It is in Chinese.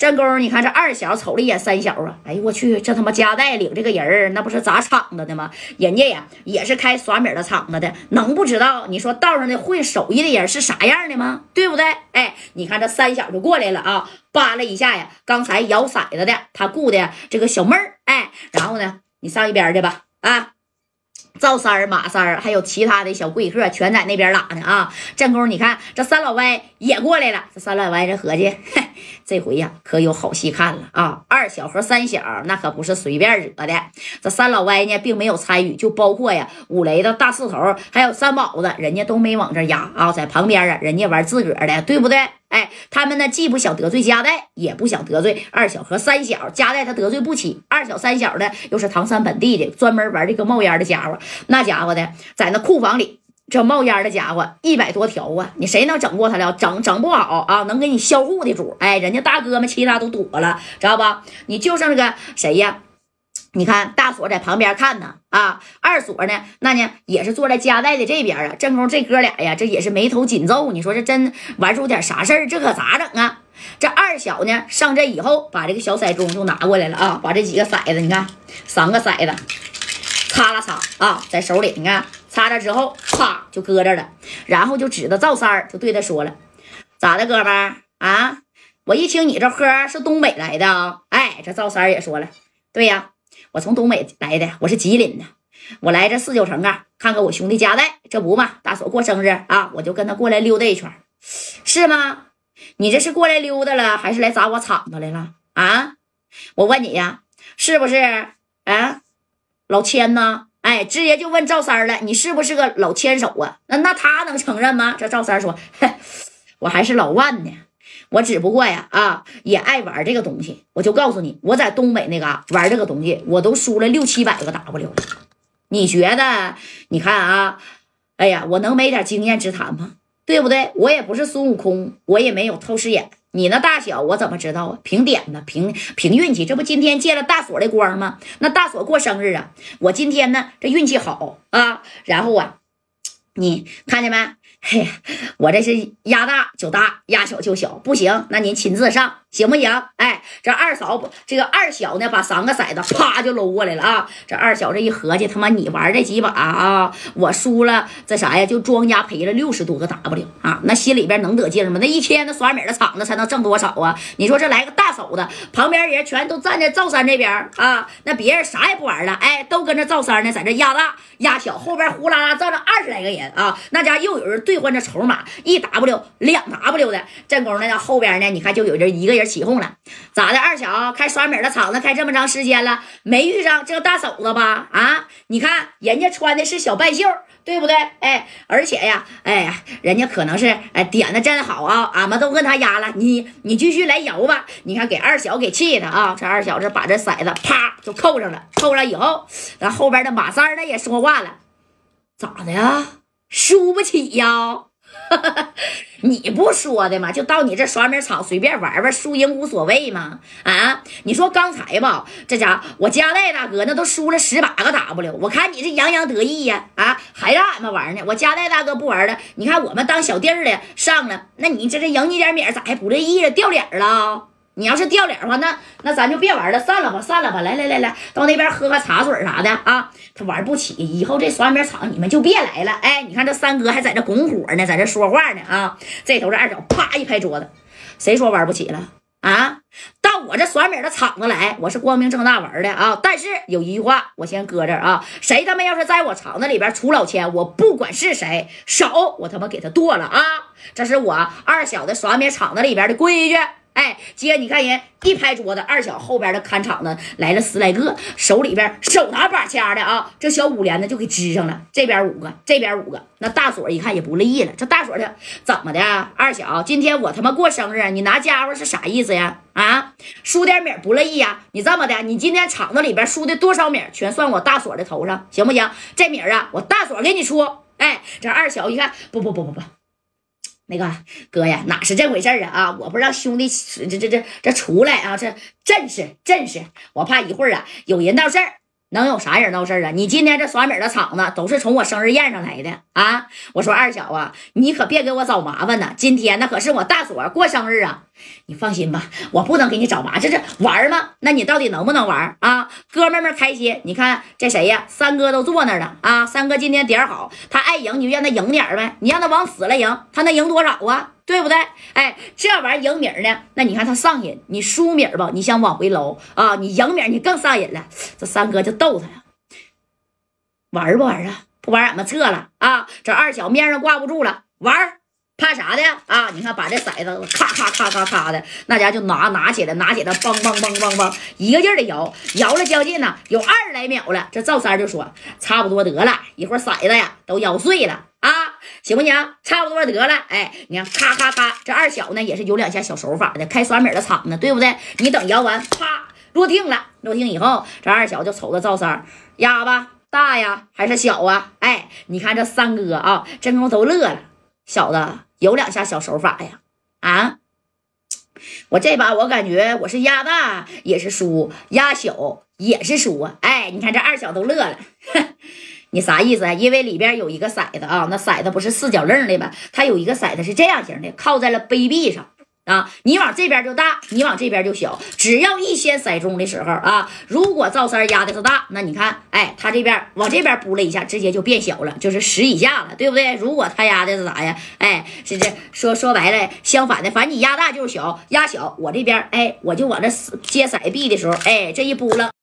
正宫，你看这二小瞅了一眼三小啊，哎呦我去，这他妈夹带领这个人儿，那不是砸场子的吗？人家呀也是开耍米的场子的，能不知道？你说道上的会手艺的人是啥样的吗？对不对？哎，你看这三小就过来了啊，扒拉一下呀，刚才摇骰子的他雇的这个小妹儿，哎，然后呢，你上一边去吧，啊。赵三儿、马三儿，还有其他的小贵客，全在那边拉呢啊！正宫，你看这三老歪也过来了。这三老歪这合计，这回呀可有好戏看了啊！二小和三小那可不是随便惹的。这三老歪呢，并没有参与，就包括呀五雷的大四头，还有三宝子，人家都没往这压啊，在旁边啊，人家玩自个儿的，对不对？哎，他们呢既不想得罪加代，也不想得罪二小和三小。加代他得罪不起，二小三小呢又是唐山本地的，专门玩这个冒烟的家伙。那家伙的在那库房里，这冒烟的家伙一百多条啊！你谁能整过他了？整整不好啊，能给你销户的主。哎，人家大哥们其他都躲了，知道吧？你就剩这个谁呀？你看大锁在旁边看呢，啊，二锁呢，那呢也是坐在加代的这边啊。正宫这哥俩呀，这也是眉头紧皱。你说这真玩出点啥事儿，这可咋整啊？这二小呢上阵以后，把这个小骰盅就拿过来了啊，把这几个骰子，你看三个骰子，擦啦擦啊，在手里，你看擦着之后，啪就搁这了，然后就指着赵三儿，就对他说了：“咋的，哥们儿啊？我一听你这喝是东北来的啊？哎，这赵三儿也说了，对呀。”我从东北来的，我是吉林的，我来这四九城啊，看看我兄弟家带，这不嘛，大锁过生日啊，我就跟他过来溜达一圈，是吗？你这是过来溜达了，还是来砸我场子来了啊？我问你呀，是不是？啊，老千呢？哎，直接就问赵三了，你是不是个老千手啊？那那他能承认吗？这赵三说，我还是老万呢。我只不过呀，啊，也爱玩这个东西。我就告诉你，我在东北那嘎玩这个东西，我都输了六七百个 W 了。你觉得？你看啊，哎呀，我能没点经验之谈吗？对不对？我也不是孙悟空，我也没有透视眼。你那大小，我怎么知道啊？凭点子，凭凭运气。这不今天借了大锁的光吗？那大锁过生日啊，我今天呢这运气好啊。然后啊，你看见没？嘿，我这是压大就大，压小就小，不行，那您亲自上。行不行？哎，这二嫂，这个二小呢，把三个骰子啪就搂过来了啊！这二小这一合计，他妈你玩这几把啊，我输了，这啥呀？就庄家赔了六十多个 W 啊！那心里边能得劲吗？那一天那耍米的场子才能挣多少啊？你说这来个大手的，旁边人全都站在赵三这边啊，那别人啥也不玩了，哎，都跟着赵三呢，在这压大压小，后边呼啦啦站着二十来个人啊！那家又有人兑换着筹码，一 W 两 W 的，正宫那后边呢，你看就有人一个人。起哄了，咋的？二小开耍米的场子开这么长时间了，没遇上这个大嫂子吧？啊，你看人家穿的是小半袖，对不对？哎，而且呀，哎呀，人家可能是哎点的真好啊，俺们都跟他压了，你你继续来摇吧。你看给二小给气的啊，这二小子把这骰子啪就扣上了，扣上以后，咱后边的马三呢也说话了，咋的呀？输不起呀？你不说的吗？就到你这耍米场随便玩玩，输赢无所谓吗？啊，你说刚才吧，这家我加代大哥那都输了十八个 W，我看你这洋洋得意呀，啊，还让俺们玩呢。我加代大哥不玩了，你看我们当小弟儿的上了，那你这这赢你点米，咋还不乐意了？掉脸了？你要是掉脸的话，那那咱就别玩了，散了吧，散了吧。来来来来，到那边喝喝茶水啥的啊。他玩不起，以后这耍米场你们就别来了。哎，你看这三哥还在这拱火呢，在这说话呢啊。这头这二小啪一拍桌子，谁说玩不起了啊？到我这耍米的场子来，我是光明正大玩的啊。但是有一句话，我先搁这儿啊。谁他妈要是在我场子里边出老千，我不管是谁，手我他妈给他剁了啊。这是我二小的耍米场子里边的规矩。哎，接你看人一拍桌子，二小后边的看场的来了十来个，手里边手拿把掐的啊，这小五连的就给支上了。这边五个，这边五个。那大锁一看也不乐意了，这大锁的怎么的？二小，今天我他妈过生日，你拿家伙是啥意思呀？啊，输点米不乐意呀？你这么的，你今天场子里边输的多少米，全算我大锁的头上，行不行？这米啊，我大锁给你出。哎，这二小一看，不不不不不。那个哥呀，哪是这回事啊？啊，我不知道兄弟这这这这出来啊，这阵势阵势，我怕一会儿啊有人闹事儿，能有啥人闹事儿啊？你今天这耍米的场子都是从我生日宴上来的啊！我说二小啊，你可别给我找麻烦呢。今天那可是我大锁过生日啊，你放心吧，我不能给你找麻烦，这是玩吗？那你到底能不能玩啊？哥们们开心，你看这谁呀？三哥都坐那儿了啊！三哥今天点好，他爱赢你就让他赢点呗，你让他往死了赢，他能赢多少啊？对不对？哎，这玩意儿赢米呢，那你看他上瘾，你输米吧，你想往回搂啊？你赢米你更上瘾了。这三哥就逗他呀，玩不玩啊？不玩俺们撤了啊！这二小面上挂不住了，玩。怕啥的啊？你看，把这骰子咔咔咔咔咔的，那家就拿拿起来，拿起来，梆梆梆梆梆，一个劲的摇，摇了将近呢有二十来秒了。这赵三就说：“差不多得了，一会儿骰子呀都摇碎了啊，行不行？差不多得了。哎，你看，咔咔咔，这二小呢也是有两下小手法的，开酸米的厂子，对不对？你等摇完，啪落定了，落定以后，这二小就瞅着赵三，压吧大呀还是小啊？哎，你看这三哥啊，真功都乐了，小子。有两下小手法呀，啊！我这把我感觉我是压大也是输，压小也是输啊！哎，你看这二小都乐了，你啥意思啊？因为里边有一个骰子啊，那骰子不是四角楞的吧？它有一个骰子是这样型的，靠在了杯壁上。啊，你往这边就大，你往这边就小。只要一先塞中的时候啊，如果赵三压的是大，那你看，哎，他这边往这边拨了一下，直接就变小了，就是十以下了，对不对？如果他压的是啥呀？哎，这这说说白了，相反的，反正你压大就是小，压小，我这边哎，我就往这接塞币的时候，哎，这一拨了。